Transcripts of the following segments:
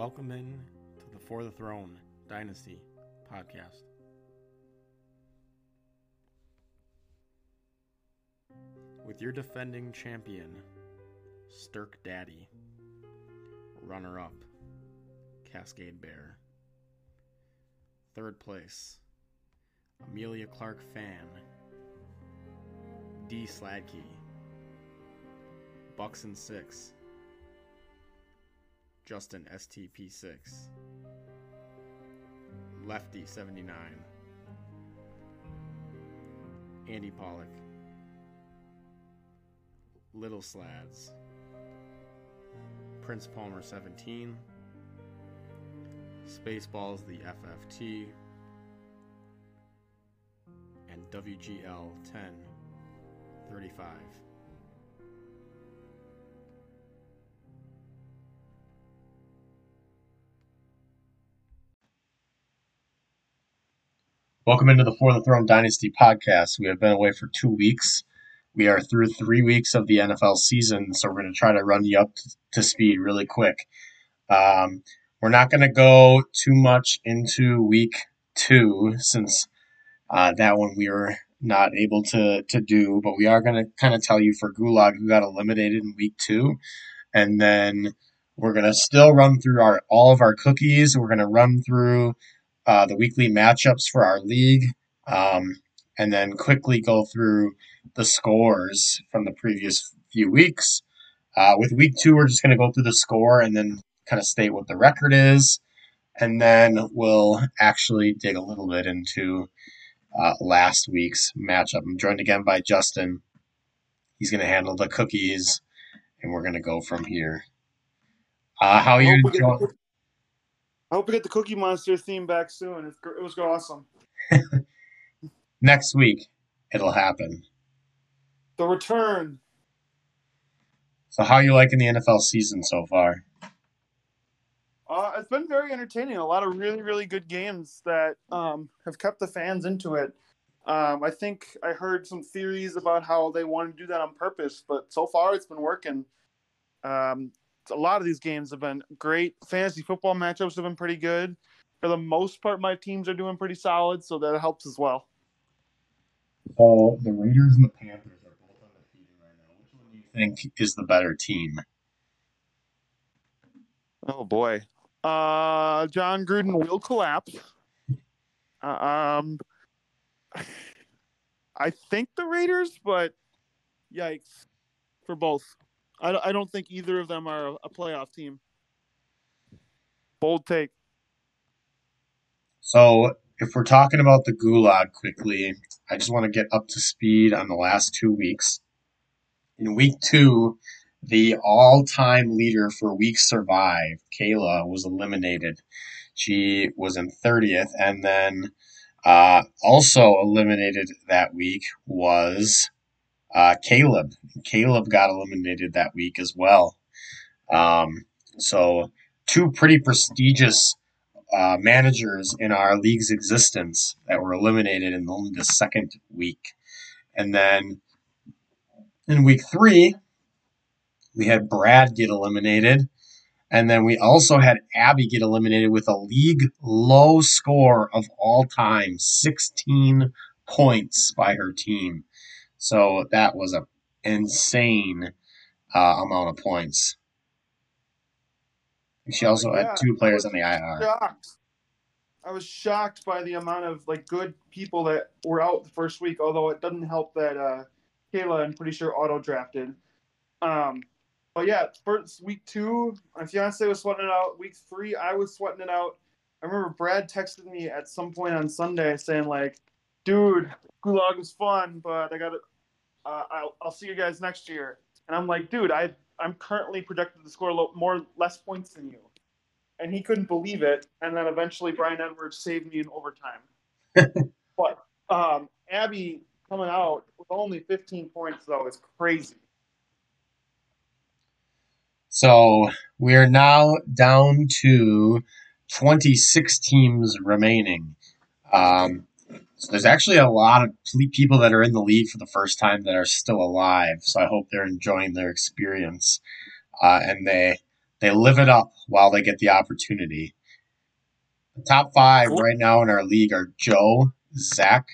Welcome in to the For the Throne Dynasty podcast. With your defending champion, Stirk Daddy, runner up, Cascade Bear, third place, Amelia Clark Fan, D. Sladkey, Bucks and Six, Justin STP6, Lefty 79, Andy Pollock, Little Slads, Prince Palmer 17, Spaceballs the FFT, and WGL 1035. Welcome into the For the Throne Dynasty podcast. We have been away for two weeks. We are through three weeks of the NFL season, so we're going to try to run you up to speed really quick. Um, we're not going to go too much into week two since uh, that one we were not able to, to do, but we are going to kind of tell you for Gulag who got eliminated in week two. And then we're going to still run through our all of our cookies. We're going to run through uh, the weekly matchups for our league, um, and then quickly go through the scores from the previous few weeks. Uh, with week two, we're just going to go through the score and then kind of state what the record is, and then we'll actually dig a little bit into uh, last week's matchup. I'm joined again by Justin. He's going to handle the cookies, and we're going to go from here. Uh, how are you? I hope we get the Cookie Monster theme back soon. It was awesome. Next week, it'll happen. The return. So, how are you liking the NFL season so far? Uh, it's been very entertaining. A lot of really, really good games that um, have kept the fans into it. Um, I think I heard some theories about how they want to do that on purpose, but so far it's been working. Um, a lot of these games have been great. Fantasy football matchups have been pretty good. For the most part, my teams are doing pretty solid, so that helps as well. So the Raiders and the Panthers are both on the undefeated right now. Which one do you think is the better team? Oh boy, uh, Jon Gruden will collapse. Uh, um, I think the Raiders, but yikes for both. I, I don't think either of them are a playoff team. Bold take. So, if we're talking about the gulag quickly, I just want to get up to speed on the last two weeks. In week two, the all time leader for weeks survived, Kayla, was eliminated. She was in 30th, and then uh, also eliminated that week was uh, Caleb. Caleb got eliminated that week as well. Um, so, two pretty prestigious uh, managers in our league's existence that were eliminated in only the second week. And then in week three, we had Brad get eliminated. And then we also had Abby get eliminated with a league low score of all time 16 points by her team. So that was an insane uh, amount of points. She also yeah, had two players on the IR. Shocked. I was shocked by the amount of like good people that were out the first week. Although it doesn't help that uh, Kayla, I'm pretty sure auto drafted. Um, but yeah, first week two, my fiance was sweating it out. Week three, I was sweating it out. I remember Brad texted me at some point on Sunday saying like, "Dude, gulag was fun, but I got uh, I'll, I'll see you guys next year. And I'm like, dude, I I'm currently projected to score more less points than you. And he couldn't believe it. And then eventually Bryan Edwards saved me in overtime. but um, Abby coming out with only 15 points though is crazy. So we are now down to 26 teams remaining. Um, so there's actually a lot of people that are in the league for the first time that are still alive. So I hope they're enjoying their experience, uh, and they They live it up while they get the opportunity. The top five right now in our league are Joe, Zach,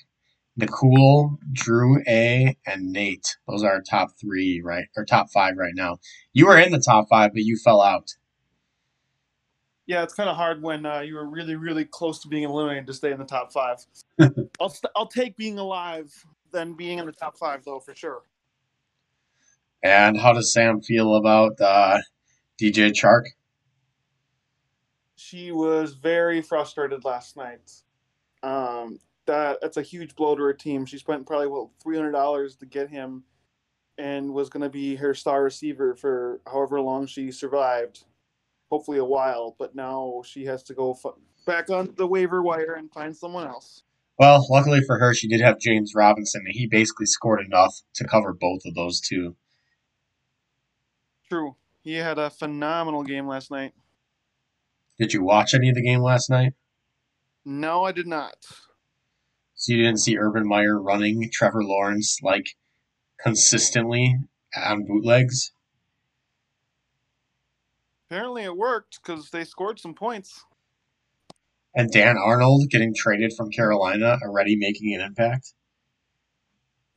Nicole, Drew A, and Nate. Those are our top three, right? Or top five right now. You were in the top five, but you fell out. Yeah, it's kind of hard when uh, you were really, really close to being eliminated to stay in the top five. I'll st- I'll take being alive than being in the top five, though, for sure. And how does Sam feel about uh, DJ Chark? She was very frustrated last night. Um, that that's a huge blow to her team. She spent probably what three hundred dollars to get him, and was going to be her star receiver for however long she survived, hopefully a while. But now she has to go f- back on the waiver wire and find someone else. Well, luckily for her, she did have James Robinson, and he basically scored enough to cover both of those two. True, he had a phenomenal game last night. Did you watch any of the game last night? No, I did not. So you didn't see Urban Meyer running Trevor Lawrence like consistently on bootlegs? Apparently, it worked because they scored some points. And Dan Arnold getting traded from Carolina, already making an impact.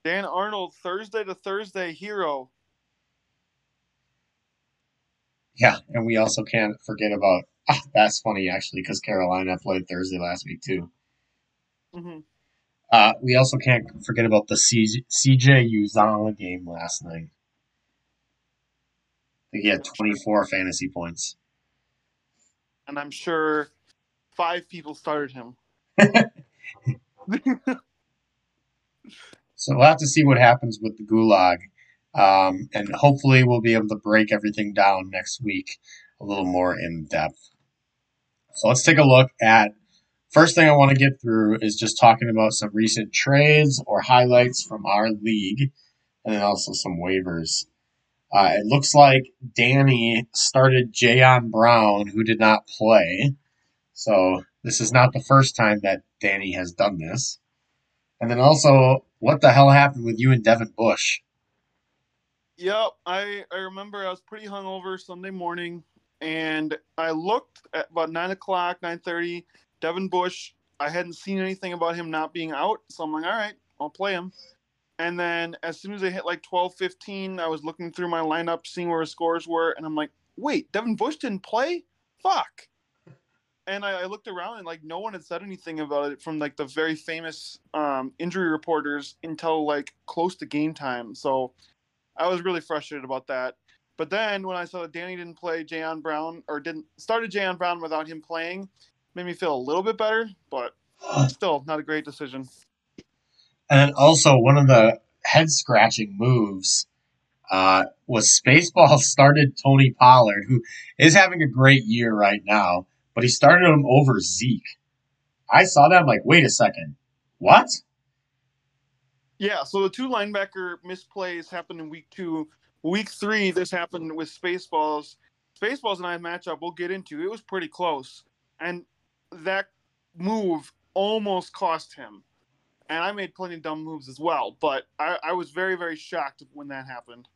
Dan Arnold, Thursday to Thursday hero. Yeah, and we also can't forget about ah, that's funny actually because Carolina played Thursday last week too. Mm-hmm. Uh, we also can't forget about the C- CJ Uzomah game last night. Think he had 24 fantasy points. And I'm sure five people started him. so we'll have to see what happens with the gulag. Um, and hopefully we'll be able to break everything down next week a little more in depth. So let's take a look at first thing I want to get through is just talking about some recent trades or highlights from our league and then also some waivers. Uh, it looks like Danny started Jayon Brown, who did not play. So this is not the first time that Danny has done this. And then also, what the hell happened with you and Devin Bush? Yep, I, I remember I was pretty hungover Sunday morning, and I looked at about nine o'clock, nine thirty. Devin Bush, I hadn't seen anything about him not being out, so I'm like, all right, I'll play him. And then as soon as I hit like 12, 15, I was looking through my lineup, seeing where his scores were, and I'm like, wait, Devin Bush didn't play? Fuck. And I, I looked around and like no one had said anything about it from like the very famous um, injury reporters until like close to game time. So I was really frustrated about that. But then when I saw that Danny didn't play Jayon Brown or didn't started Jayon Brown without him playing, made me feel a little bit better, but still not a great decision. And then also one of the head scratching moves uh, was Spaceball started Tony Pollard, who is having a great year right now, but he started him over Zeke. I saw that. I'm like, wait a second, what? Yeah, so the two linebacker misplays happened in week two. Week three, this happened with Spaceballs. Spaceballs and I matchup we'll get into. It was pretty close. And that move almost cost him. And I made plenty of dumb moves as well, but I, I was very, very shocked when that happened.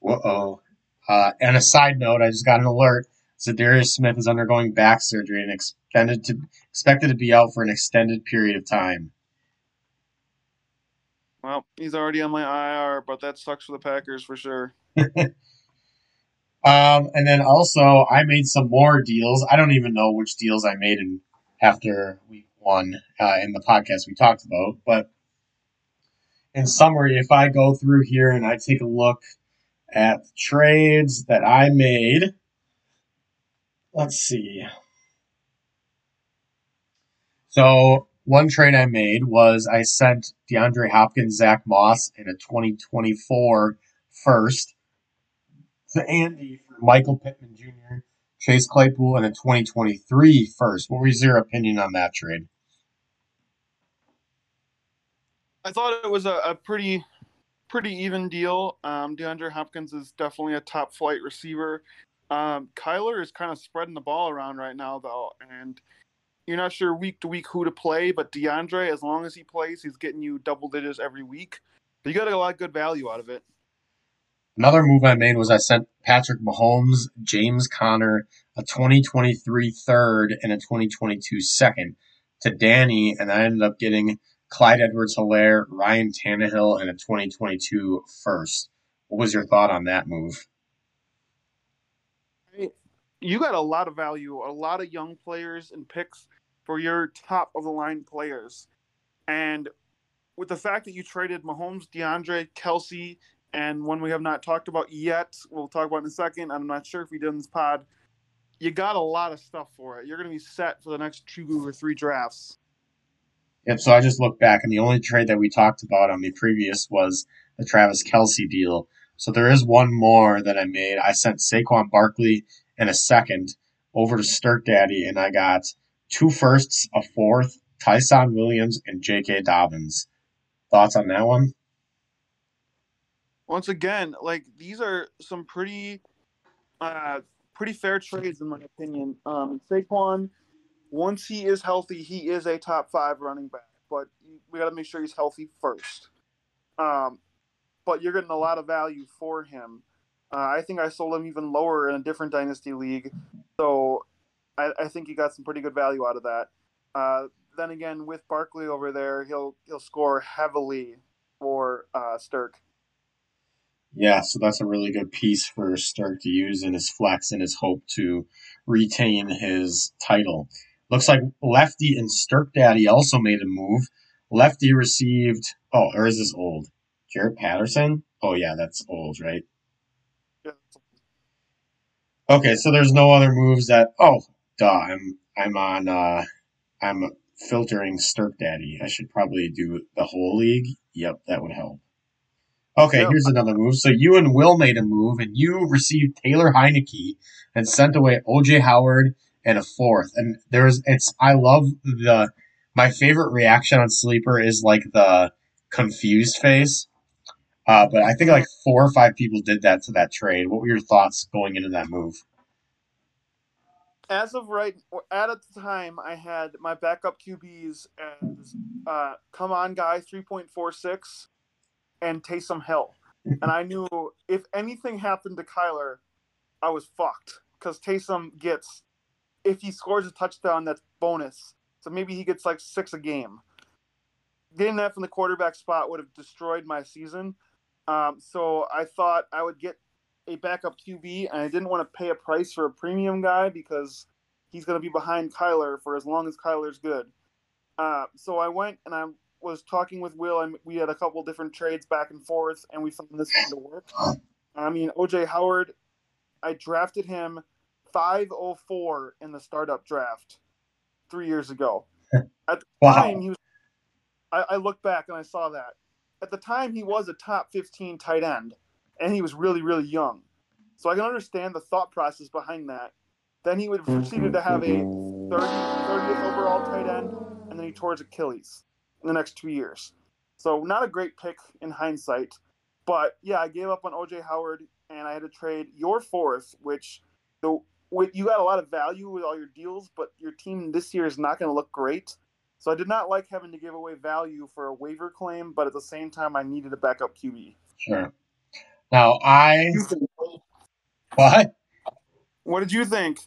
Whoa. Uh, and a side note, I just got an alert. Za'Darius Smith is undergoing back surgery and expected to expected to be out for an extended period of time. Well, he's already on my IR, but that sucks for the Packers for sure. um, and then also, I made some more deals. I don't even know which deals I made in after week one uh, in the podcast we talked about. But in summary, if I go through here and I take a look at trades that I made, let's see. So one trade I made was I sent DeAndre Hopkins, Zach Moss, and a 2024 first to Andy for Michael Pittman Jr., Chase Claypool, and a 2023 first. What was your opinion on that trade? I thought it was a, a pretty pretty even deal. Um, DeAndre Hopkins is definitely a top flight receiver. Um, Kyler is kind of spreading the ball around right now, though, and you're not sure week to week who to play. But DeAndre, as long as he plays, he's getting you double digits every week. you got a lot of good value out of it. Another move I made was I sent Patrick Mahomes, James Conner, a 2023 third, and a 2022 second to Danny, and I ended up getting Clyde Edwards Helaire, Ryan Tannehill, and a 2022 first. What was your thought on that move? You got a lot of value, a lot of young players and picks for your top of the line players. And with the fact that you traded Mahomes, DeAndre, Kelce, and one we have not talked about yet, we'll talk about in a second. I'm not sure if we did in this pod. You got a lot of stuff for it. You're going to be set for the next two or three drafts. So I just looked back, and the only trade that we talked about on the previous was the Travis Kelce deal. So there is one more that I made. I sent Saquon Barkley and a second over to Stirk Daddy, and I got two firsts, a fourth, Ty'Son Williams, and J.K. Dobbins. Thoughts on that one? Once again, like these are some pretty, uh, pretty fair trades in my opinion. Um, Saquon once he is healthy, he is a top five running back, but we got to make sure he's healthy first. Um, but you're getting a lot of value for him. Uh, I think I sold him even lower in a different dynasty league, so I, I think he got some pretty good value out of that. Uh, then again, with Barkley over there, he'll he'll score heavily for uh. Yeah, so that's a really good piece for Stirk to use in his flex and his hope to retain his title. Looks like Lefty and Stirk Daddy also made a move. Lefty received, oh, or is this old? Jaret Patterson? Oh, yeah, that's old, right? Okay, so there's no other moves that, oh, duh, I'm, I'm on, uh, I'm filtering Stirk Daddy. I should probably do the whole league. Yep, that would help. Okay, yeah. here's another move. So you and Will made a move, and you received Taylor Heinicke and sent away OJ Howard and a fourth. And there's it's I love the my favorite reaction on Sleeper is like the confused face. Uh, but I think like four or five people did that to that trade. What were your thoughts going into that move? As of right at the time, I had my backup QBs as uh, come on guy three point four six and Taysom Hill, and I knew if anything happened to Kyler, I was fucked because Taysom gets if he scores a touchdown, that's bonus. So maybe he gets like six a game. Getting that from the quarterback spot would have destroyed my season. Um, so I thought I would get a backup QB, and I didn't want to pay a price for a premium guy because he's going to be behind Kyler for as long as Kyler's good. Uh, so I went and I was talking with Will, and we had a couple different trades back and forth, and we found this one to work. I mean, OJ Howard, I drafted him 504 in the startup draft three years ago. At the wow. time, he was. I, I look back and I saw that. At the time, he was a top 15 tight end, and he was really, really young. So I can understand the thought process behind that. Then he would have proceeded to have a 30, 30th overall tight end, and then he tore his Achilles in the next two years. So not a great pick in hindsight. But yeah, I gave up on OJ Howard, and I had to trade your fourth, which the you got a lot of value with all your deals, but your team this year is not going to look great. So I did not like having to give away value for a waiver claim, but at the same time, I needed a backup QB. Sure. Now I what? What did you think?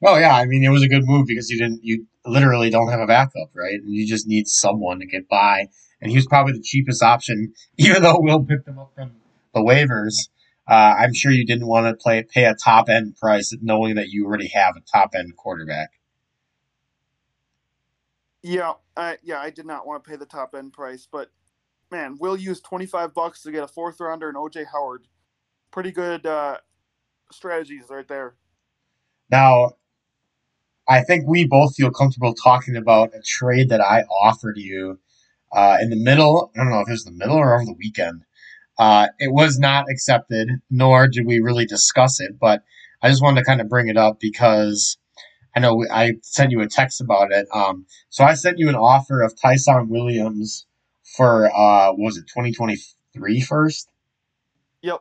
Well, yeah, I mean it was a good move because you didn't you literally don't have a backup, right? And you just need someone to get by. And he was probably the cheapest option, even though Will picked him up from the waivers. Uh, I'm sure you didn't want to play pay a top end price knowing that you already have a top end quarterback. Yeah, I, yeah, I did not want to pay the top end price, but man, we'll use 25 bucks to get a fourth rounder and OJ Howard. Pretty good uh, strategies right there. Now, I think we both feel comfortable talking about a trade that I offered you uh, in the middle. I don't know if it was the middle or over the weekend. Uh, it was not accepted, nor did we really discuss it, but I just wanted to kind of bring it up because I know I sent you a text about it. Um, so I sent you an offer of Ty'Son Williams for, uh, was it 2023 first? Yep.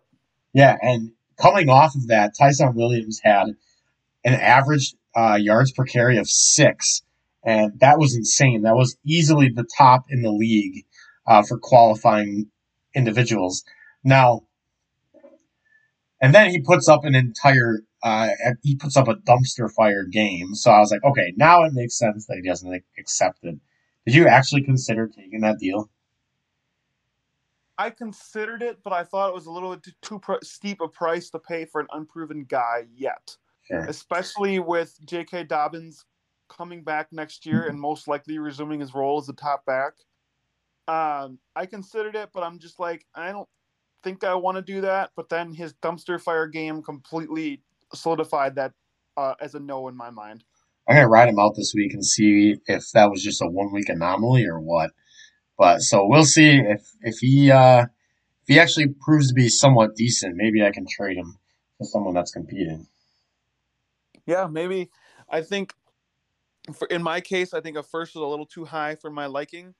Yeah, and coming off of that, Ty'Son Williams had an average uh, yards per carry of six, and that was insane. That was easily the top in the league uh, for qualifying individuals. Now, And then he puts up an entire, uh, he puts up a dumpster fire game. So I was like, okay, now it makes sense that he doesn't accept it. Did you actually consider taking that deal? I considered it, but I thought it was a little too, too pr- steep a price to pay for an unproven guy yet. Sure. Especially with J.K. Dobbins coming back next year and most likely resuming his role as a top back. Um, I considered it, but I'm just like, I don't think I want to do that. But then his dumpster fire game completely solidified that uh, as a no in my mind. I'm gonna ride him out this week and see if that was just a one week anomaly or what. But so we'll see if if he uh, if he actually proves to be somewhat decent. Maybe I can trade him to someone that's competing. Yeah, maybe. I think for, in my case, I think a first is a little too high for my liking,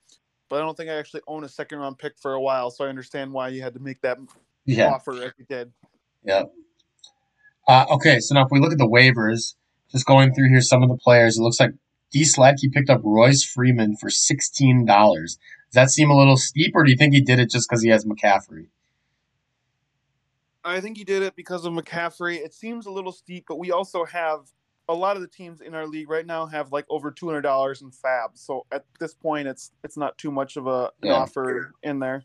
but I don't think I actually own a second round pick for a while. So I understand why you had to make that Yeah. offer as you did. Yeah. Uh, okay, so now if we look at the waivers, just going through here some of the players, it looks like D he picked up Royce Freeman for sixteen dollars. Does that seem a little steep, or do you think he did it just because he has McCaffrey? I think he did it because of McCaffrey. It seems a little steep, but we also have a lot of the teams in our league right now have like over two hundred dollars in FAAB. So at this point, it's it's not too much of a an Yeah. offer in there.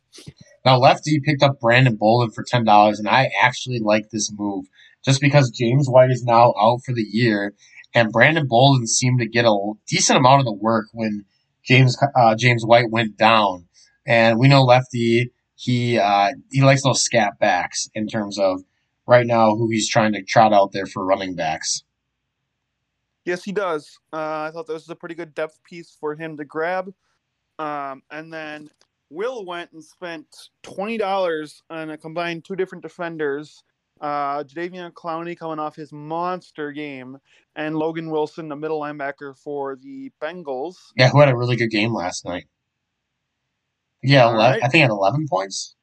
Now lefty picked up Brandon Bolden for ten dollars, and I actually like this move just because James White is now out for the year, and Brandon Bolden seemed to get a decent amount of the work when James uh, James White went down, and we know lefty he uh, he likes those scat backs in terms of right now who he's trying to trot out there for running backs. Yes, he does. Uh, I thought this was a pretty good depth piece for him to grab. Um, and then Will went and spent twenty dollars on a combined two different defenders. Uh, Jadeveon Clowney coming off his monster game, and Logan Wilson, the middle linebacker for the Bengals. Yeah, who had a really good game last night. Yeah, 11, right. I think he had eleven points.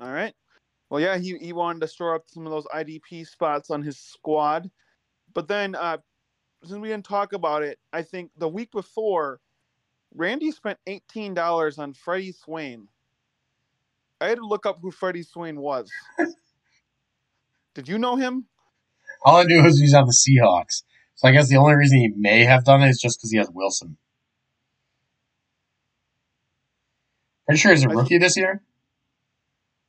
All right. Well, yeah, he, he wanted to store up some of those IDP spots on his squad. But then, uh, since we didn't talk about it, I think the week before, Randy spent $18 on Freddie Swain. I had to look up who Freddie Swain was. Did you know him? All I knew was he's on the Seahawks. So I guess the only reason he may have done it is just because he has Wilson. Pretty sure he's a rookie this year.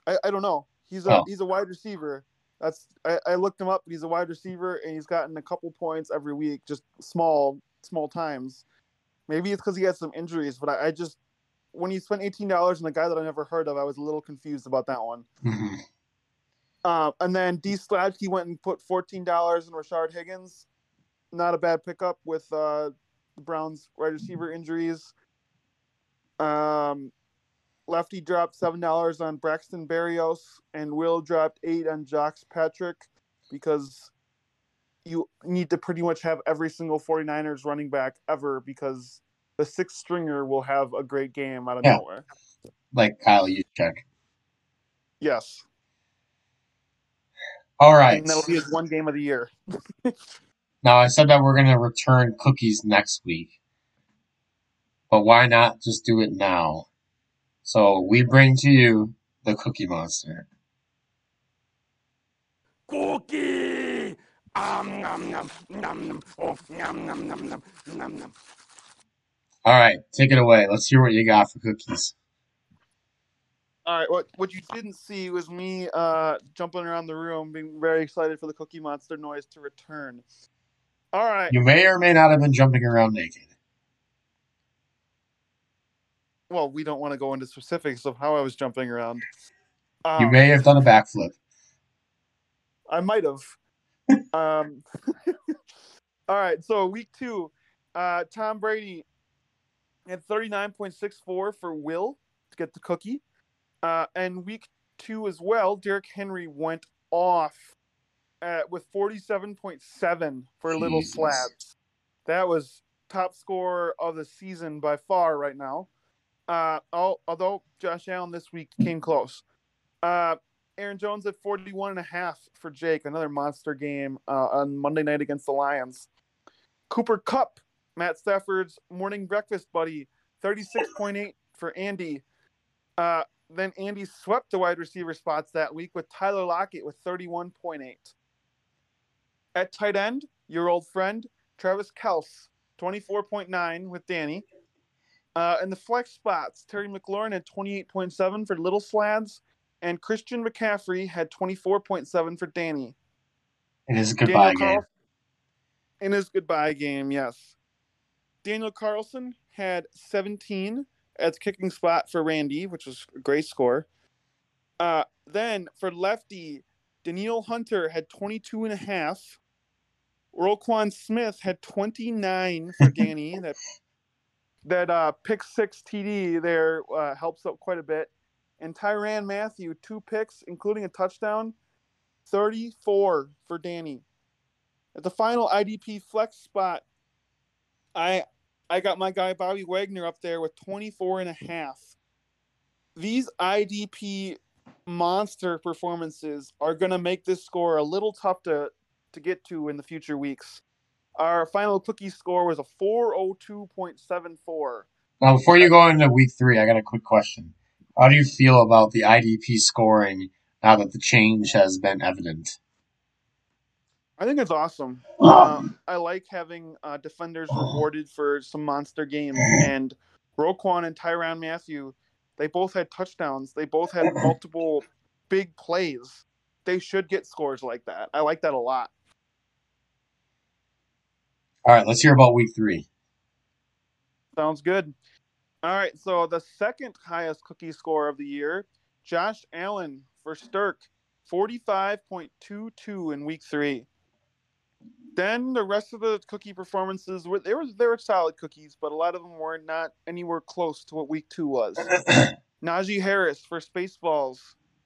I, I don't know. He's a Oh. he's a wide receiver. That's I, I looked him up. He's a wide receiver, and he's gotten a couple points every week, just small small times. Maybe it's because he had some injuries, but I, I just when he spent eighteen dollars on a guy that I never heard of, I was a little confused about that one. Mhm. Uh, and then D Sladkey went and put fourteen dollars in Rashard Higgins. Not a bad pickup with uh, the Browns wide receiver injuries. Um, Lefty dropped seven dollars on Braxton Berrios, and Will dropped eight on Jacques Patrick because you need to pretty much have every single 49ers running back ever because the sixth stringer will have a great game out of Yeah. nowhere. Like Kyle Juszczyk. Yes. All right. And that'll be his one game of the year. Now I said that we're gonna return cookies next week, but why not just do it now? So we bring to you the Cookie Monster. Cookie! Um, nom, nom, nom, nom. Oh, nom, nom, nom, nom, nom, nom. All right, take it away. Let's hear what you got for cookies. All right. What what you didn't see was me uh, jumping around the room, being very excited for the Cookie Monster noise to return. All right. You may or may not have been jumping around naked. Well, we don't want to go into specifics of how I was jumping around. You Um, may have done a backflip. I might have. um, all right. So week two, uh, Tom Brady had thirty nine point six four for Will to get the cookie, uh, and week two as well. Derrick Henry went off at, with seven point seven for Little Jesus. Slads. That was top scorer of the season by far right now. Uh, al- although Josh Allen this week came close. Uh, Aaron Jones at 41 and a half for Jake, another monster game uh, on Monday night against the Lions. Cooper Kupp, Matt Stafford's morning breakfast buddy, 36.8 for Andy. Uh, then Andy swept the wide receiver spots that week with Tyler Lockett with 31.8. At tight end, your old friend Travis Kels, 24.9 with Danny. Uh, in the flex spots, Terry McLaurin had 28.7 for Little Slads, and Christian McCaffrey had 24.7 for Danny. In his goodbye game. In his goodbye game, yes. Daniel Carlson had 17 as kicking spot for Randy, which was a great score. Uh, then for lefty, Danielle Hunter had 22 and a half. Roquan Smith had 29 for Danny. that that uh, pick six TD there uh, helps out quite a bit. And Tyrann Mathieu, two picks, including a touchdown, 34 for Danny. At the final IDP flex spot, I I got my guy Bobby Wagner up there with 24 and a half. These IDP monster performances are going to make this score a little tough to to get to in the future weeks. Our final cookie score was a 402.74. Now, before you go into week three, I got a quick question. How do you feel about the IDP scoring now that the change has been evident? I think it's awesome. Uh, I like having uh, defenders rewarded for some monster games. And Roquan and Tyrann Mathieu, they both had touchdowns. They both had multiple big plays. They should get scores like that. I like that a lot. All right, let's hear about week three. Sounds good. All right, so the second highest cookie score of the year, Josh Allen for Stirk, 45.22 in week three. Then the rest of the cookie performances were they were they were solid cookies, but a lot of them were not anywhere close to what week two was. Najee Harris for Spaceballs,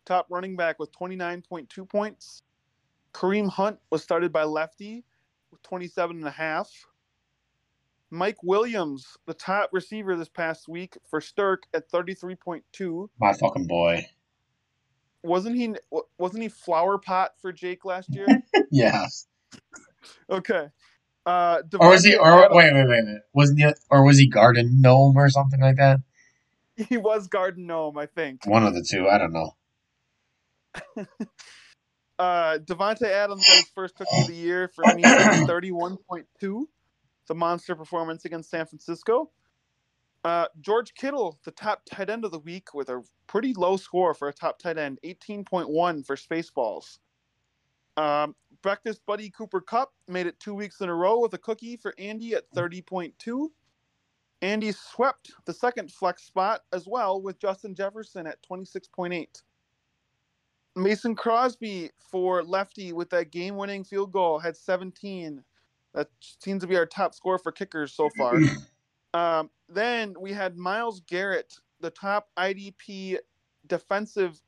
top running back with 29.2 points. Kareem Hunt was started by Lefty with 27 and a half. Mike Williams, the top receiver this past week for Stirk at 33.2. My fucking boy. Wasn't he wasn't he flower pot for Jake last year? Yes. okay. Uh Or was he? Or Adams- wait, wait, wait, wait. Wasn't he? Or was he Garden Gnome or something like that? He was Garden Gnome, I think. One of the two. I don't know. Uh, Davante Adams got his first cookie of the year for me at 31.2. The monster performance against San Francisco. Uh, George Kittle, the top tight end of the week, with a pretty low score for a top tight end, 18.1 for Spaceballs. Um, breakfast buddy Cooper Kupp made it two weeks in a row with a cookie for Andy at 30.2. Andy swept the second flex spot as well with Justin Jefferson at 26.8. Mason Crosby for lefty with that game-winning field goal had 17. That seems to be our top score for kickers so far. um, then we had Myles Garrett, the top IDP defensive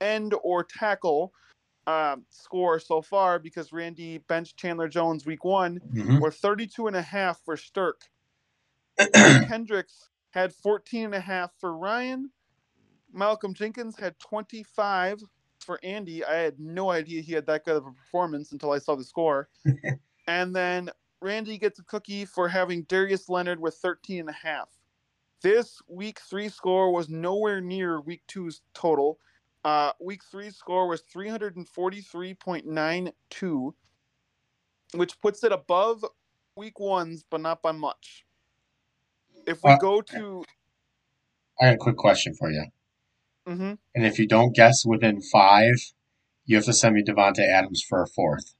end or tackle um, score so far because Randy benched Chandler Jones week one Mhm. were 32 and a half for Stirk. Hendricks had 14 and a half for Ryan. Malcolm Jenkins had 25 for Andy. I had no idea he had that good of a performance until I saw the score. and then Randy gets a cookie for having Darius Leonard with 13 and a half. This week three score was nowhere near week two's total. Uh, week three score was 343.92, which puts it above week one's, but not by much. If we go to, I got a quick question for you. Mhm. And if you don't guess within five, you have to send me Davante Adams for a fourth.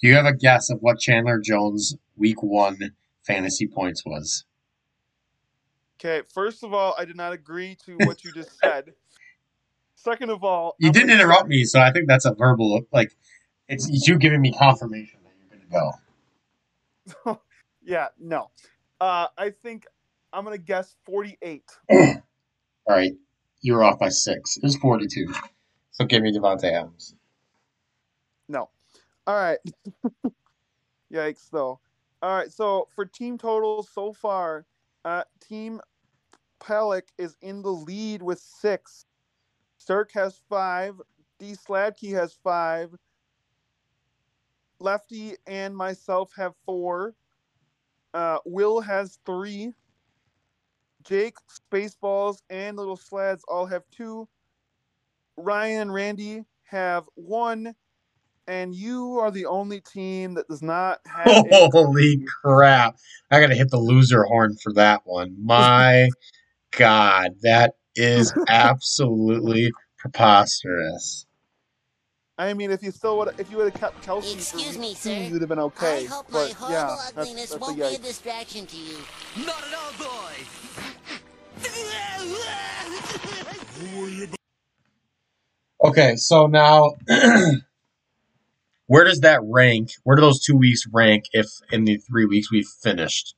Do you have a guess of what Chandler Jones' week one fantasy points was? okay. First of all, I did not agree to what you just said. Second of all, You I'm didn't gonna- interrupt me, so I think that's a verbal like it's you giving me confirmation that you're gonna go. Yeah, no. Uh, I think I'm gonna guess 48. All right, you were off by six. It was forty-two. So give me Davante Adams. No. All right. Yikes, though. All right. So for team totals so far, uh, Team Pollock is in the lead with six. Stirk has five. D. Sladkey has five. Lefty and myself have four. Uh, Will has three. Jake, Spaceballs, and Little Slads all have two. Ryan and Randy have one, and you are the only team that does not have. Holy copy. crap. I gotta hit the loser horn for that one. My God, that is absolutely preposterous. I mean, if you still would, if you would have kept Kelce Excuse me, sir. you'd have been okay. I hope but my horrible yeah, ugliness that's a won't be a distraction to you. Not at all, boy. Okay, so now where does that rank? Where do those two weeks rank if in the three weeks we've finished?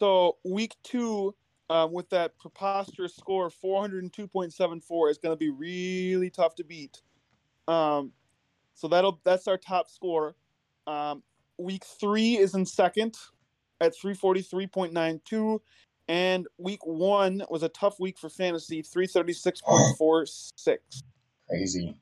So week two, um, with that preposterous score of 402.74, is going to be really tough to beat. Um, so that'll that's our top score. Um, week three is in second at 343.92, and week one was a tough week for fantasy, 336.46. Crazy.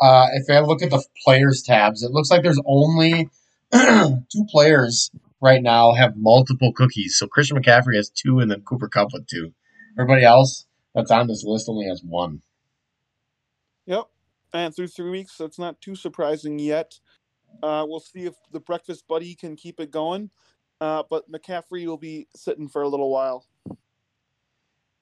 Uh, if I look at the players tabs, it looks like there's only two players right now have multiple cookies. So Christian McCaffrey has two, and then Cooper Kupp with two. Everybody else that's on this list only has one. Yep. And through three weeks, so it's not too surprising yet. Uh, we'll see if the breakfast buddy can keep it going. Uh, but McCaffrey will be sitting for a little while.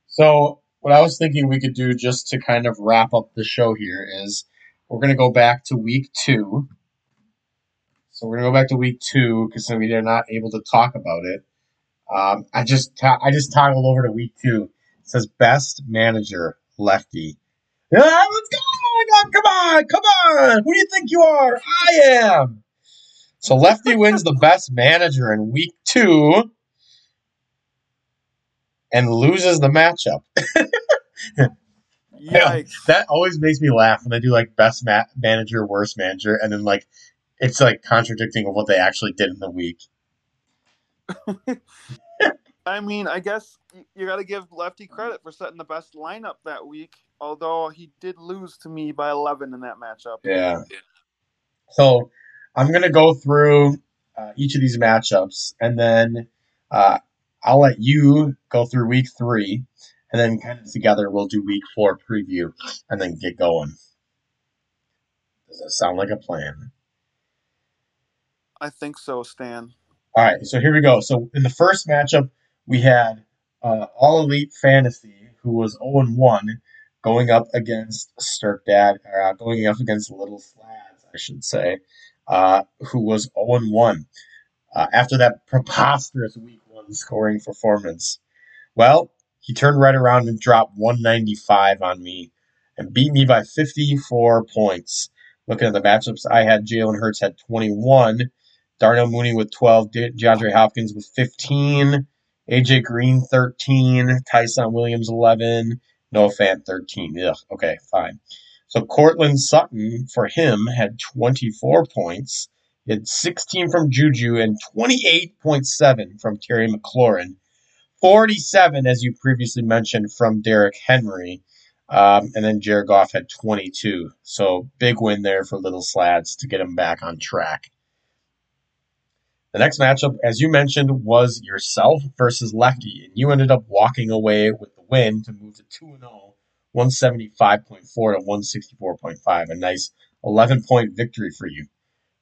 So what I was thinking we could do just to kind of wrap up the show here is we're going to go back to week two. So we're going to go back to week two because we are not able to talk about it. Um, I just I just toggled over to week two. It says best manager lefty. Yeah, let's go! Oh, Come on, come on! Who do you think you are? I am. So lefty wins the best manager in week two and loses the matchup. Yeah. Yikes. That always makes me laugh when they do like best ma- manager, worst manager, and then like it's like contradicting of what they actually did in the week. I mean, I guess you got to give Lefty credit for setting the best lineup that week, although he did lose to me by 11 in that matchup. Yeah. So I'm gonna go through uh, each of these matchups, and then uh, I'll let you go through week three, and then kind of together we'll do week four preview, and then get going. Does that sound like a plan? I think so, Stan. All right, so here we go. So in the first matchup, we had uh, All Elite Fantasy, who was 0 1, going up against Stirk Dad, or uh, going up against Little Slads, I should say, uh, who was 0 1. Uh, after that preposterous week one scoring performance. Well, he turned right around and dropped 195 on me and beat me by 54 points. Looking at the matchups, I had Jalen Hurts had 21. Darnell Mooney with 12, De- DeAndre Hopkins with 15, AJ Green 13, Ty'Son Williams 11, Noah Fant 13. Ugh, okay, fine. So Courtland Sutton for him had 24 points. He had 16 from Juju and 28.7 from Terry McLaurin. 47, as you previously mentioned, from Derrick Henry. Um, and then Jared Goff had 22. So big win there for Little Slads to get him back on track. The next matchup, as you mentioned, was yourself versus Lefty, and you ended up walking away with the win to move to 2 0, 175.4 to 164.5. A nice 11 point victory for you.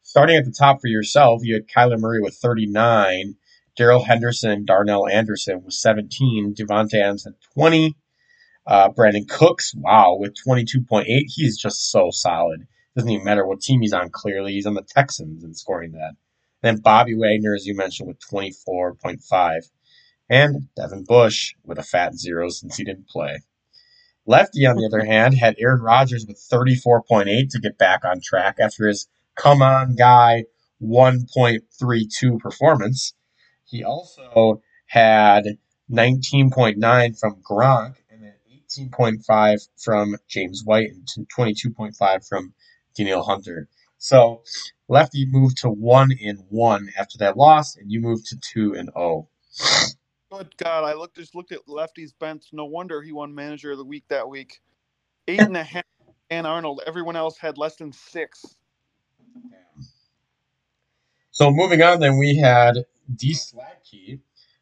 Starting at the top for yourself, you had Kyler Murray with 39, Darrell Henderson, Darnell Anderson with 17, Davante Adams had 20, uh, Brandin Cooks, wow, with 22.8. He's just so solid. Doesn't even matter what team he's on, clearly. He's on the Texans and scoring that. Then Bobby Wagner, as you mentioned, with 24.5. And Devin Bush with a fat zero since he didn't play. Lefty, on the other hand, had Aaron Rodgers with 34.8 to get back on track after his come on guy 1.32 performance. He also had 19.9 from Gronk and then 18.5 from James White and 22.5 from Danielle Hunter. So Lefty moved to one in one after that loss, and you moved to two and oh. Good God, I looked just looked at Lefty's bench. No wonder he won Manager of the Week that week. Eight and a half. And Arnold. Everyone else had less than six. So moving on, then we had D Sladkey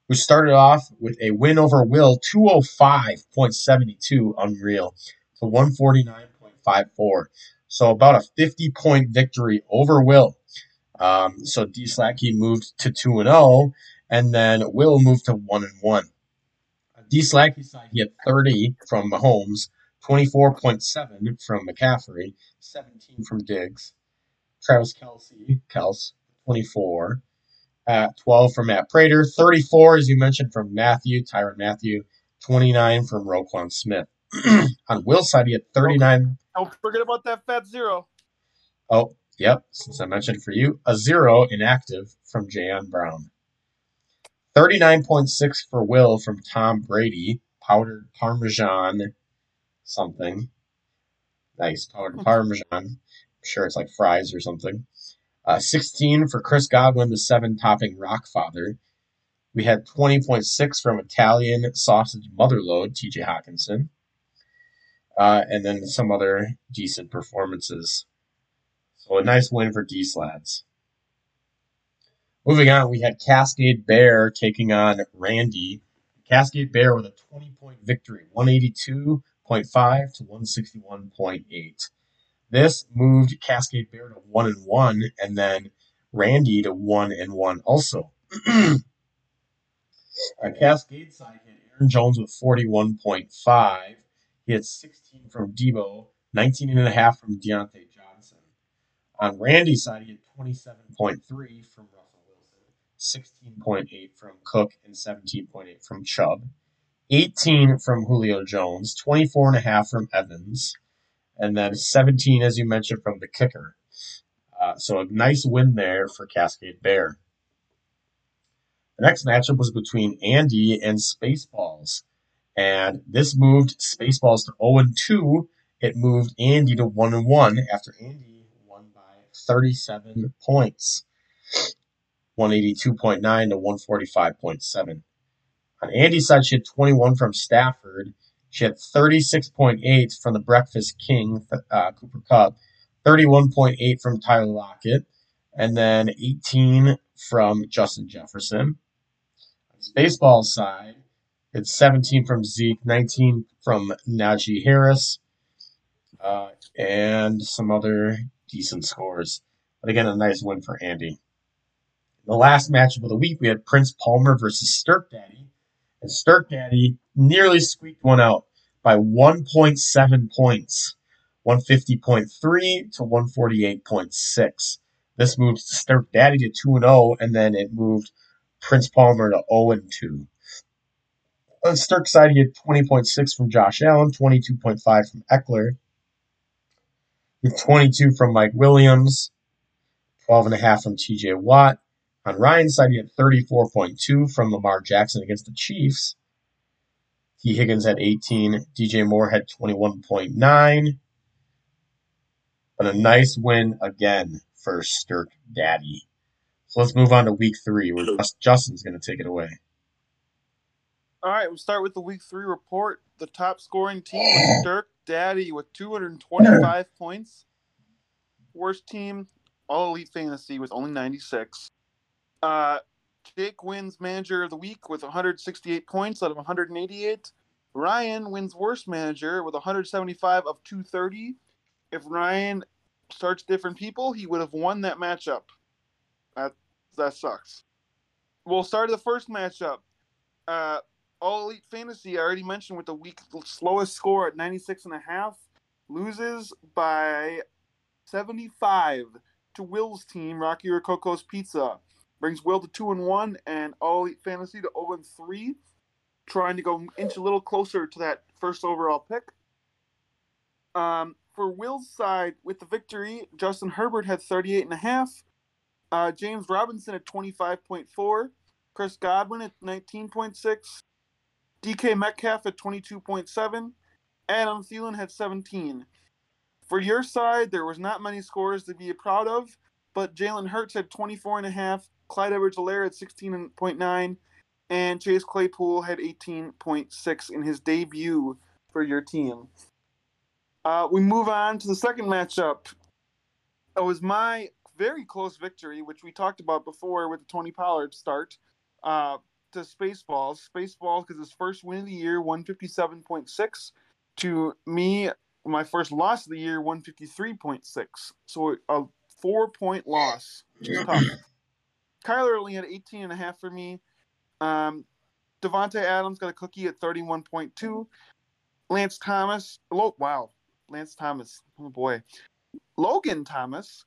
who started off with a win over Will 205.72, unreal, to 149.54. So about a 50 point victory over Will. Um, so D Sladkey moved to 2 and 0, and then Will moved to 1 and 1. D Sladkey side, he had 30 from Mahomes, 24.7 from McCaffrey, 17 from Diggs. Travis Kelce, Kels, 24. At 12 from Matt Prater, 34, as you mentioned, from Mathieu, Tyrann Mathieu, 29 from Roquan Smith. On Will's side, he had 39. Don't forget about that fat zero. Oh, yep, since I mentioned for you, a zero inactive from Jayon Brown. 39.6 for Will from Tom Brady, powdered Parmesan something. Nice, powdered Parmesan. I'm sure it's like fries or something. Uh, 16 for Chris Godwin, the seven topping Rockfather. We had 20.6 from Italian Sausage Motherload, TJ Hockenson. Uh, and then some other decent performances. So a nice win for D Slads. Moving on, we had Cascade Bear taking on Randy. Cascade Bear with a 20 point victory, 182.5 to 161.8. This moved Cascade Bear to 1 and 1, and then Randy to 1 and 1 also. Our Cascade side hit Aaron Jones with 41.5. He had 16 from Deebo, 19.5 from Diontae Johnson. On Randy's side, he had 27.3 from 16.8 from Cook, and 17.8 from Chubb. 18 from Julio Jones, 24.5 from Evans, and then 17, as you mentioned, from the kicker. Uh, so a nice win there for Cascade Bear. The next matchup was between Andy and Spaceballs. And this moved Spaceballs to 0 2. It moved Andy to 1 1 after Andy won by 37 points. 182.9 to 145.7. On Andy's side, she had 21 from Stafford. She had 36.8 from the Breakfast King, uh, Cooper Kupp, 31.8 from Tyler Lockett, and then 18 from Justin Jefferson. On Spaceball's side, it's 17 from Zeke, 19 from Najee Harris, uh, and some other decent scores. But again, a nice win for Andy. The last matchup of the week, we had Prince Palmer versus Stirk Daddy. And Stirk Daddy nearly squeaked one out by 1.7 points, 150.3 to 148.6. This moved Stirk Daddy to 2 0, and then it moved Prince Palmer to 0 2. On Stirk's side, he had 20.6 from Josh Allen, 22.5 from Ekeler, 22 from Mike Williams, 12.5 from TJ Watt. On Ryan's side, he had 34.2 from Lamar Jackson against the Chiefs. Tee Higgins had 18. DJ Moore had 21.9. But a nice win again for Stirk Daddy. So let's move on to week three, where Justin's going to take it away. All right, we'll start with the week three report. The top scoring team was Stirk Daddy with 225 points. Worst team, All Elite Fantasy with only 96. Uh, Jake wins Manager of the Week with 168 points out of 188. Ryan wins Worst Manager with 175 of 230. If Ryan starts different people, he would have won that matchup. That that sucks. We'll start the first matchup. Uh, All Elite Fantasy, I already mentioned with the week slowest score at 96 and a half, loses by 75 to Will's team, Rocky Rococo's Pizza brings Will to two and one, and All Elite Fantasy to zero and three, trying to go inch a little closer to that first overall pick. Um, for Will's side, with the victory, Justin Herbert had 38 and a half, uh, James Robinson at 25.4, Chris Godwin at 19.6, DK Metcalf at 22.7, Adam Thielen had 17. For your side, there was not many scores to be proud of, but Jalen Hurts had 24 and a half, Clyde Edwards-Helaire had 16.9, and Chase Claypool had 18.6 in his debut for your team. Uh, we move on to the second matchup. It was my very close victory, which we talked about before with the Tony Pollard start. Uh, to Spaceballs. Spaceballs because his first win of the year, 157.6. To me, my first loss of the year, 153.6. So a four point loss, which is tough. Kyler only had 18 and a half for me. Um, Davante Adams got a cookie at 31.2. Lance Thomas, oh, wow, Lance Thomas, oh boy. Logan Thomas,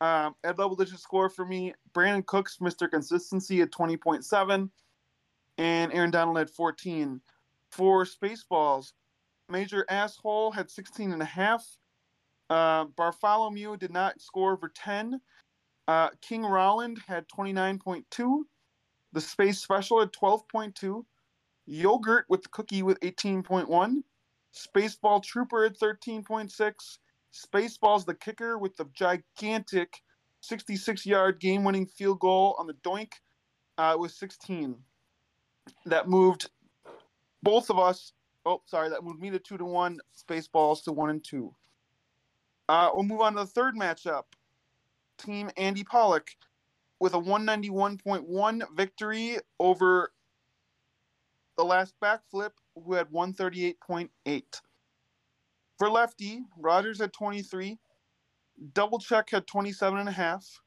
um, a double digit score for me. Brandin Cooks, Mr. Consistency at 20.7. And Aaron Donald had 14. For Spaceballs, Major Asshole had 16 and a half. Uh, Bartholomew did not score over 10. Uh, King Rowland had 29.2. The Space Special had 12.2. Yogurt with the cookie with 18.1. Spaceball Trooper at 13.6. Spaceballs the kicker with the gigantic 66 yard game winning field goal on the doink uh, with 16. That moved both of us. Oh, sorry, that moved me to 2 to 1. Spaceballs to 1 and 2. Uh, we'll move on to the third matchup. Team Andy Pollock with a 191.1 victory over the last backflip, who had 138.8. For lefty, Rodgers had 23. Double check had 27 and a half.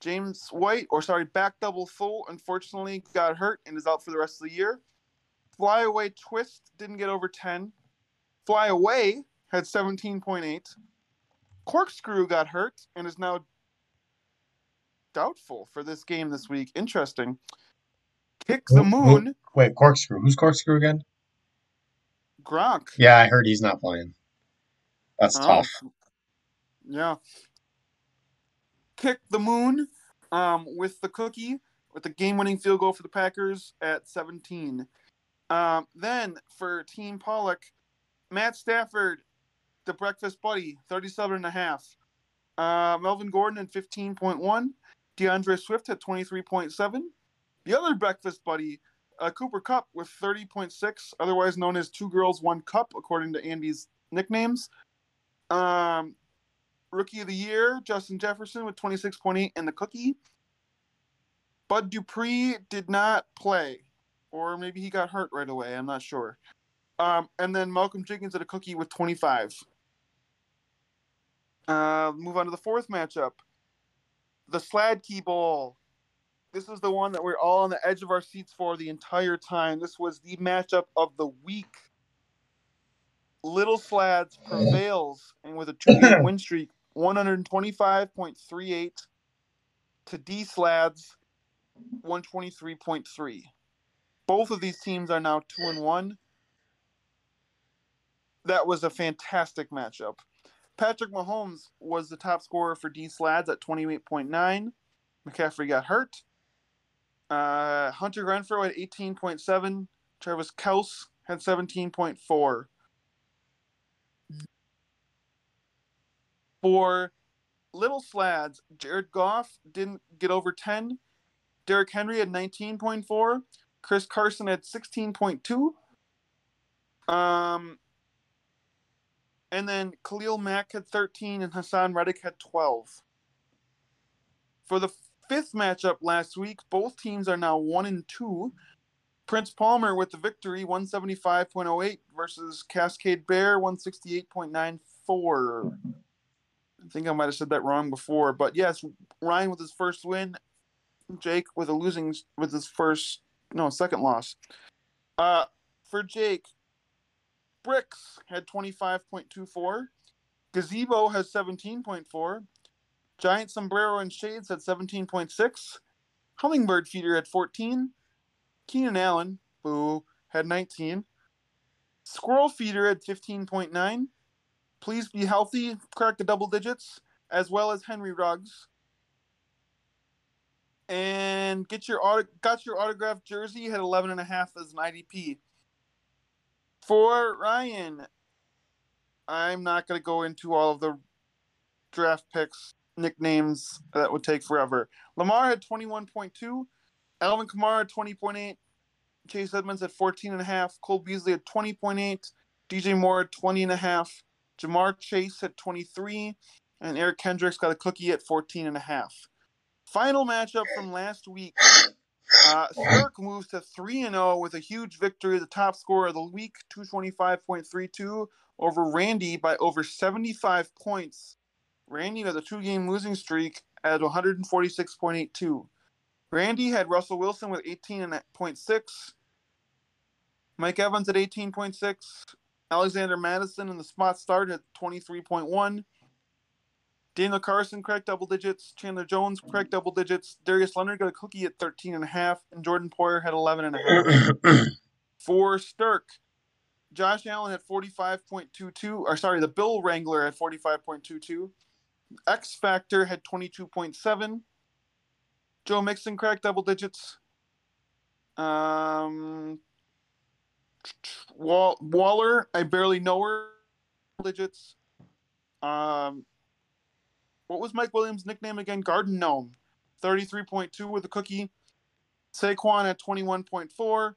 James White, or sorry, back double full, unfortunately got hurt and is out for the rest of the year. Flyaway twist didn't get over 10. Flyaway had 17.8. Corkscrew got hurt and is now doubtful for this game this week. Interesting. Kick the Who- who- moon, Wait, Corkscrew. Who's Corkscrew again? Gronk. Yeah, I heard he's not playing. That's Oh. tough. Yeah. Kick the moon um, with the cookie, with the game winning field goal for the Packers at 17. Um, then for Team Pollock, Matt Stafford, the breakfast buddy, 37 and a half. Uh, Melvin Gordon at 15.1. DeAndre Swift had 23.7. The other breakfast buddy, uh, Cooper Kupp with 30.6, otherwise known as Two Girls, One Cup, according to Andy's nicknames. Um, rookie of the year, Justin Jefferson with 26.8 and the cookie. Bud Dupree did not play, or maybe he got hurt right away. I'm not sure. Um, and then Malcolm Jenkins at a cookie with 25. Uh, move on to the fourth matchup. The Sladkey Bowl. This is the one that we're all on the edge of our seats for the entire time. This was the matchup of the week. Little Slads prevails and with a two-game win streak, 125.38 to D Slads, 123.3. Both of these teams are now two and one. That was a fantastic matchup. Patrick Mahomes was the top scorer for D Slads at 28.9. McCaffrey got hurt. Uh, Hunter Renfrow had 18.7. Travis Kelce had 17.4. For Little Slads, Jared Goff didn't get over 10. Derrick Henry had 19.4. Chris Carson had 16.2. Um, and then Khalil Mack had 13 and Haason Reddick had 12. For the fifth matchup last week, both teams are now 1 and 2. Prince Palmer with the victory, 175.08 versus Cascade Bear, 168.94. I think I might have said that wrong before, but yes, Ryan with his first win, Jake with a losing with his first no second loss. Uh, for Jake, Bricks had twenty five point two four, Gazebo has seventeen point four, Giant Sombrero and Shades had seventeen point six, Hummingbird Feeder had fourteen, Keenan Allen, boo, had nineteen, Squirrel Feeder had fifteen point nine. Please be healthy, crack the double digits, as well as Henry Ruggs. And get your auto, got your autographed jersey, had 11 and a half as an IDP. For Ryan, I'm not going to go into all of the draft picks, nicknames that would take forever. Lamar had 21.2, Alvin Kamara 20.8, Chase Edmonds at 14 and a half, Cole Beasley at 20.8, DJ Moore at 20 and a half, Ja'Marr Chase at 23, and Eric Kendricks got a cookie at 14 and a half. Final matchup from last week. Uh, moves to 3 0 with a huge victory, the top scorer of the week, 225.32 over Randy by over 75 points. Randy has a two game losing streak at 146.82. Randy had Russell Wilson with 18.6, Mike Evans at 18.6, Alexander Mattison in the spot start at 23.1. Daniel Carlson cracked double digits. Chandler Jones cracked double digits. Darius Leonard got a cookie at 13 and a half, and Jordan Poyer had 11 and a half. For Stirk, Josh Allen had 45.22, or sorry, the Bill Wrangler had 45.22. X Factor had 22.7. Joe Mixon cracked double digits. Um, Wall- Waller, I barely know her digits. Um, what was Mike Williams' nickname again? Garden Gnome, 33.2 with a cookie. Saquon at 21.4.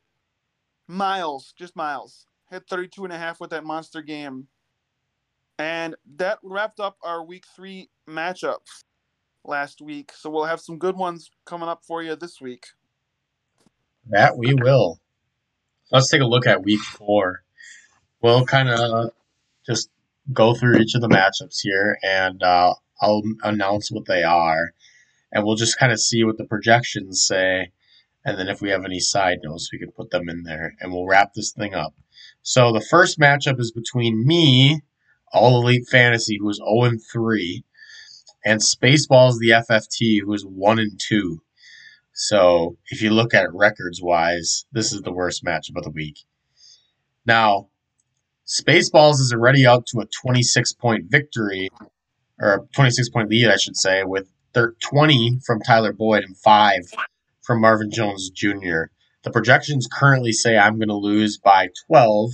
Myles, just Myles, had 32 and a half with that monster game. And that wrapped up our week three matchups last week. So we'll have some good ones coming up for you this week. That we will. Let's take a look at week four. We'll kind of just go through each of the matchups here and uh, I'll announce what they are. And we'll just kind of see what the projections say. And then if we have any side notes, we can put them in there and we'll wrap this thing up. So the first matchup is between me, All Elite Fantasy, who is 0 and 3, and Spaceballs the FFT, who is 1 and 2. So if you look at it records wise, this is the worst matchup of the week. Now, Spaceballs is already out to a 26 point victory, or a 26 point lead, I should say, with 20 from Tyler Boyd and 5 from Marvin Jones Jr. The projections currently say I'm going to lose by 12.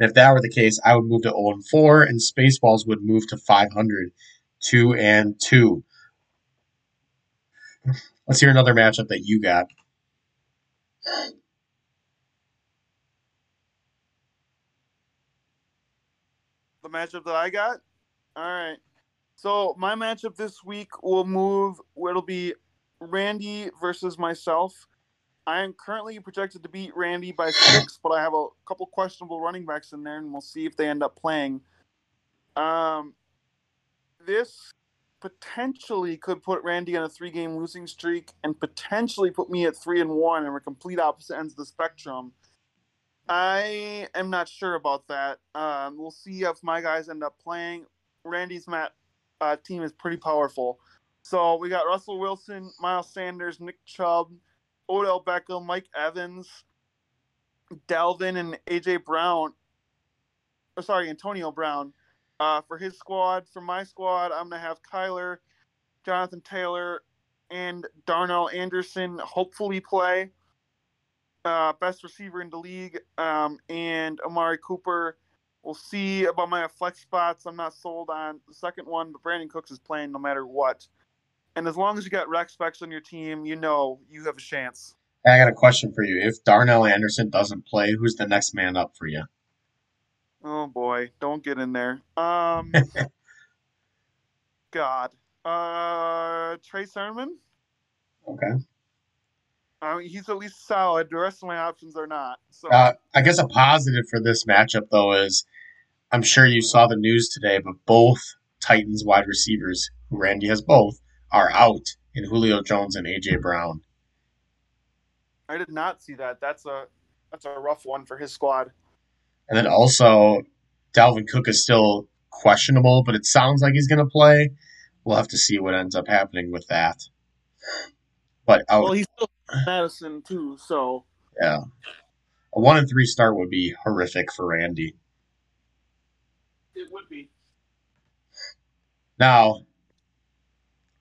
And if that were the case, I would move to 0 and 4, and Spaceballs would move to 500, 2 and 2. Let's hear another matchup that you got. The matchup that I got? All right. So my matchup this week will move. It'll be Randy versus myself. I am currently projected to beat Randy by six, but I have a couple questionable running backs in there, and we'll see if they end up playing. Um, this potentially could put Randy on a three-game losing streak, and potentially put me at three and one, and we're complete opposite ends of the spectrum. I am not sure about that. Um, we'll see if my guys end up playing. Randy's mat uh, team is pretty powerful. So we got Russell Wilson, Miles Sanders, Nick Chubb, Odell Beckham, Mike Evans, Dalvin, and AJ Brown. Oh, sorry, Antonio Brown. Uh, for his squad, for my squad, I'm gonna have Kyler, Jonathan Taylor, and Darrell Henderson hopefully play. Uh, best receiver in the league, um, and Amari Cooper. We'll see about my flex spots. I'm not sold on the second one, but Brandin Cooks is playing no matter what. And as long as you got Rex Specs on your team, you know you have a chance. I got a question for you. If Darrell Henderson doesn't play, who's the next man up for you? Oh boy, don't get in there. Um, God, uh, Trey Sermon. Okay. I mean, he's at least solid. The rest of my options are not. So Uh, I guess a positive for this matchup, though, is I'm sure you saw the news today, but both Titans wide receivers, who Randy has both, are out in Julio Jones and AJ Brown. I did not see that. That's a that's a rough one for his squad. And then also, Dalvin Cook is still questionable, but it sounds like he's going to play. We'll have to see what ends up happening with that. But out, Well, he's still Mattison too. So yeah, a one and three start would be horrific for Randy. it would be. Now,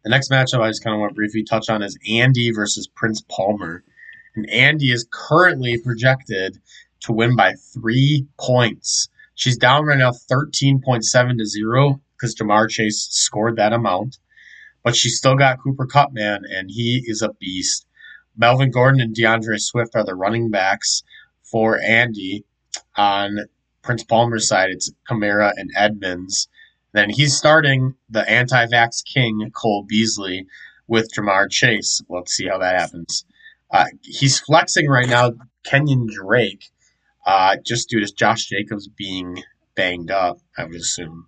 the next matchup I just kind of want to briefly touch on is Andy versus Prince Palmer. And Andy is currently projected to win by three points. She's down right now 13.7 to 0 because Ja'Marr Chase scored that amount. But she's still got Cooper Kupp, man, and he is a beast. Melvin Gordon and DeAndre Swift are the running backs for Andy. On Prince Palmer's side, it's Kamara and Edmonds. Then he's starting the anti vax king, Cole Beasley, with Ja'Marr Chase. Let's see how that happens. Uh, he's flexing right now, Kenyan Drake, uh, just due to Josh Jacobs being banged up, I would assume.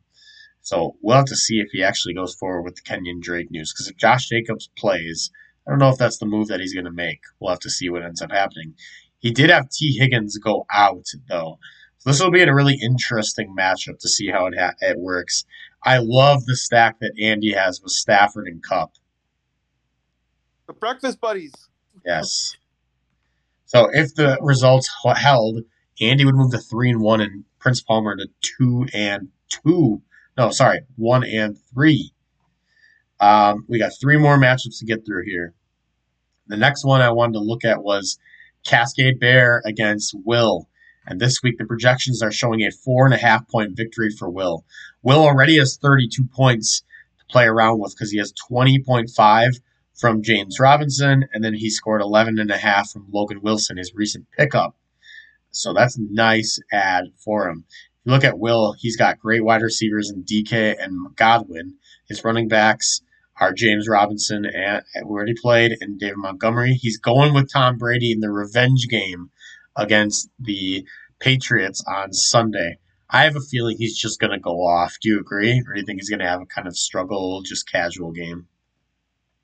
So we'll have to see if he actually goes forward with the Kenyan Drake news. Because if Josh Jacobs plays, I don't know if that's the move that he's going to make. We'll have to see what ends up happening. He did have Tee Higgins go out, though. So this will be a really interesting matchup to see how it, ha- it works. I love the stack that Andy has with Stafford and Kupp. The breakfast buddies. Yes. So if the results held, Andy would move to three and one, and Prince Palmer to two and two. No, sorry, one and three. Um, we got three more matchups to get through here. The next one I wanted to look at was Cascade Bear against Will. And this week, the projections are showing a four and a half point victory for Will. Will already has 32 points to play around with because he has 20.5 from James Robinson, and then he scored 11 and a half from Logan Wilson, his recent pickup. So that's a nice ad for him. If you look at Will, he's got great wide receivers in DK and Godwin. His running backs are James Robinson and who already played and David Montgomery. He's going with Tom Brady in the revenge game against the Patriots on Sunday. I have a feeling he's just going to go off. Do you agree? Or do you think he's going to have a kind of struggle, just casual game?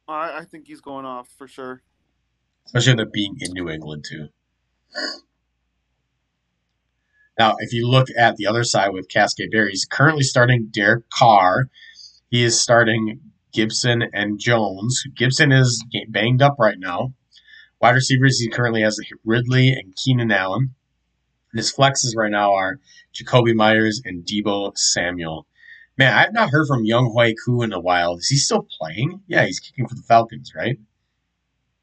I, I think he's going off for sure. Especially with it being in New England, too. Now, if you look at the other side with Cascade Bear, he's currently starting Derek Carr. He is starting Gibson and Jones. Gibson is banged up right now. Wide receivers, he currently has Ridley and Keenan Allen. And his flexes right now are Jakobi Meyers and Deebo Samuel. Man, I've not heard from Younghoe Koo in a while. Is he still playing? Yeah, he's kicking for the Falcons, right?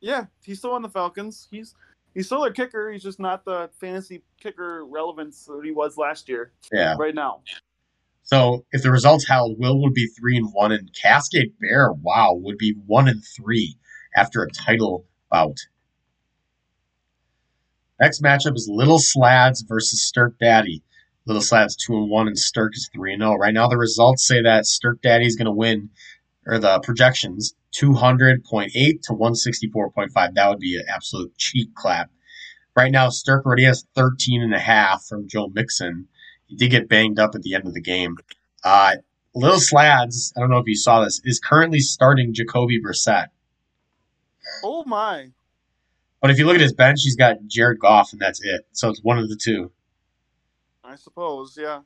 Yeah, he's still on the Falcons. He's he's still their kicker. He's just not the fantasy kicker relevance that he was last year. Yeah. Right now. So if the results held, Will would be three and one, and Cascade Bear, wow, would be one and three after a title bout. Next matchup is Little Slads versus Stirk Daddy. Little Slads two and one, and Stirk is three and zero. Right now, the results say that Stirk Daddy is going to win, or the projections two hundred point eight to one sixty four point five. That would be an absolute cheat clap. Right now, Stirk already has 13 and a half from Joe Mixon. He did get banged up at the end of the game. Uh, Little Slads, I don't know if you saw this, is currently starting Jacoby Brissett. Oh my! But if you look at his bench, he's got Jared Goff, and that's it. So it's one of the two. I suppose, yeah.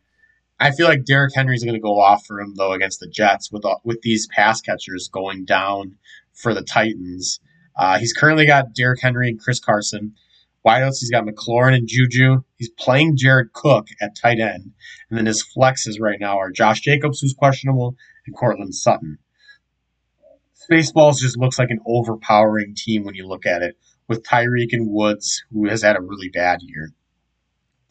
I feel like Derrick Henry's going to go off for him though against the Jets with with these pass catchers going down for the Titans. Uh, he's currently got Derrick Henry and Chris Carson. Wideouts, he's got McLaurin and Juju. He's playing Jared Cook at tight end. And then his flexes right now are Josh Jacobs, who's questionable, and Courtland Sutton. Spaceballs just looks like an overpowering team when you look at it, with Tyreek and Woods, who has had a really bad year.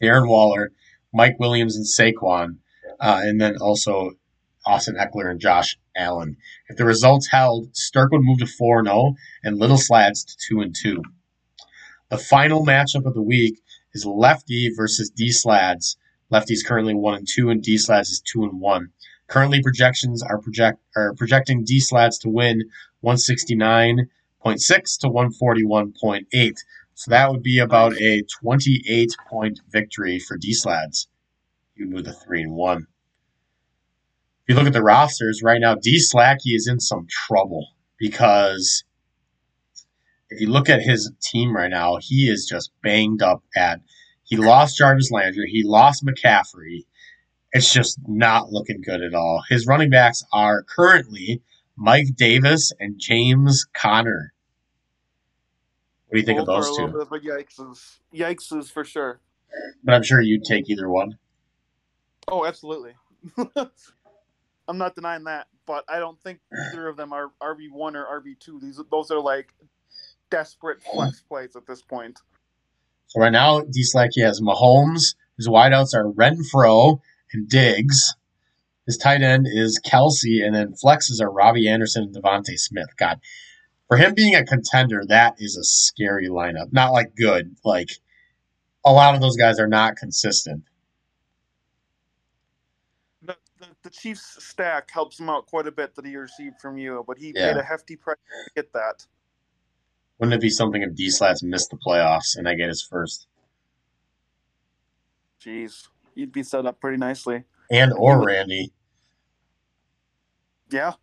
Darren Waller, Mike Williams, and Saquon, uh, and then also Austin Ekeler and Josh Allen. If the results held, Stirk would move to 4 0 and Little Slads to 2 and 2. The final matchup of the week is Lefty versus D Slads. Lefty's currently one and two, and D Slads is two and one. Currently, projections are project are projecting D Slads to win 169.6 to 141.8. So that would be about a 28 point victory for D Slads. You move to three and one. If you look at the rosters right now, D Sladkey is in some trouble because if you look at his team right now, he is just banged up at. He lost Jarvis Landry. He lost McCaffrey. It's just not looking good at all. His running backs are currently Mike Davis and James Conner. What do you think Both of those two? bit of a yikes. Yikes for sure. But I'm sure you'd take either one. Oh, absolutely. I'm not denying that, but I don't think either of them are RB one or RB two. These those are like desperate flex plays at this point. So right now, D Sladkey has Mahomes. His wideouts are Renfrow and Diggs. His tight end is Kelce, and then flexes are Robbie Anderson and DeVonta Smith. God, for him being a contender, that is a scary lineup. Not like good, like a lot of those guys are not consistent. The, the, the Chiefs stack helps him out quite a bit that he received from you, but he Yeah. paid a hefty price to get that. Wouldn't it be something if D Slads missed the playoffs and I get his first? Jeez, you'd be set up pretty nicely. And or Randy. Yeah.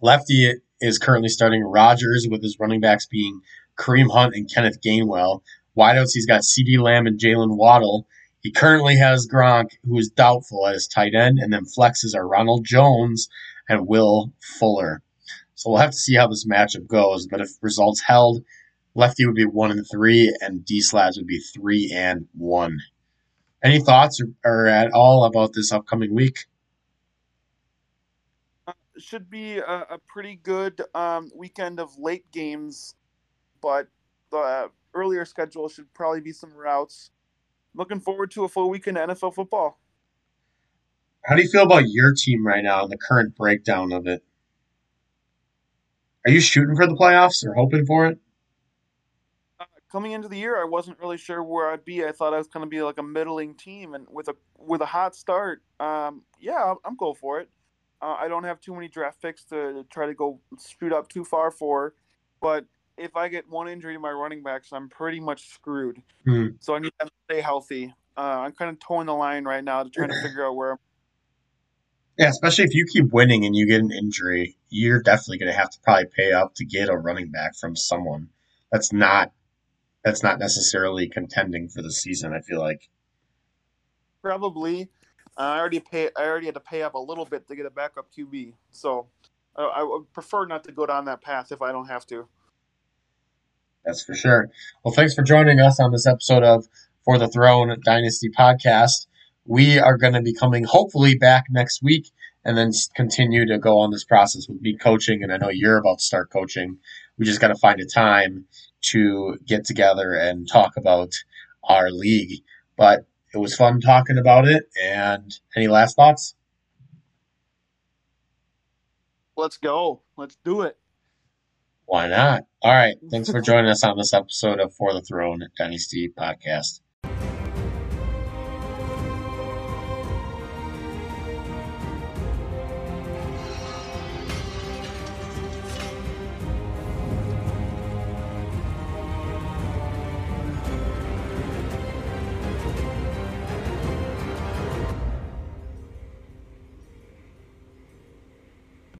Lefty is currently starting Rodgers with his running backs being Kareem Hunt and Kenneth Gainwell. Wideouts, he's got CeeDee Lamb and Jaylen Waddle. He currently has Gronk, who is doubtful at his tight end, and then flexes are Ronald Jones and Will Fuller. So we'll have to see how this matchup goes. But if results held, Lefty would be one and three, and D Slads would be three and one. Any thoughts or, or at all about this upcoming week? should be a, a pretty good um, weekend of late games, but the earlier schedule should probably be some routes. Looking forward to a full weekend of NFL football. How do you feel about your team right now and the current breakdown of it? Are you shooting for the playoffs or hoping for it? Uh, coming into the year, I wasn't really sure where I'd be. I thought I was going to be like a middling team, and with a with a hot start, um, yeah, I'm, going for it. Uh, I don't have too many draft picks to try to go shoot up too far for, but if I get one injury to my running backs, I'm pretty much screwed. Hmm. So I need to stay healthy. Uh, I'm kind of towing the line right now to try to figure out where I'm. Yeah, especially if you keep winning and you get an injury, you're definitely going to have to probably pay up to get a running back from someone that's not that's not necessarily contending for the season. I feel like Probably. Uh, I already pay. I already had to pay up a little bit to get a backup QB, so uh, I would prefer not to go down that path if I don't have to. That's for sure. Well, thanks for joining us on this episode of For the Throne Dynasty podcast. We are going to be coming hopefully back next week and then continue to go on this process with me coaching. And I know you're about to start coaching. We just got to find a time to get together and talk about our league. But it was fun talking about it. And any last thoughts? Let's go. Let's do it. Why not? All right. Thanks for joining us on this episode of For the Throne Dynasty podcast.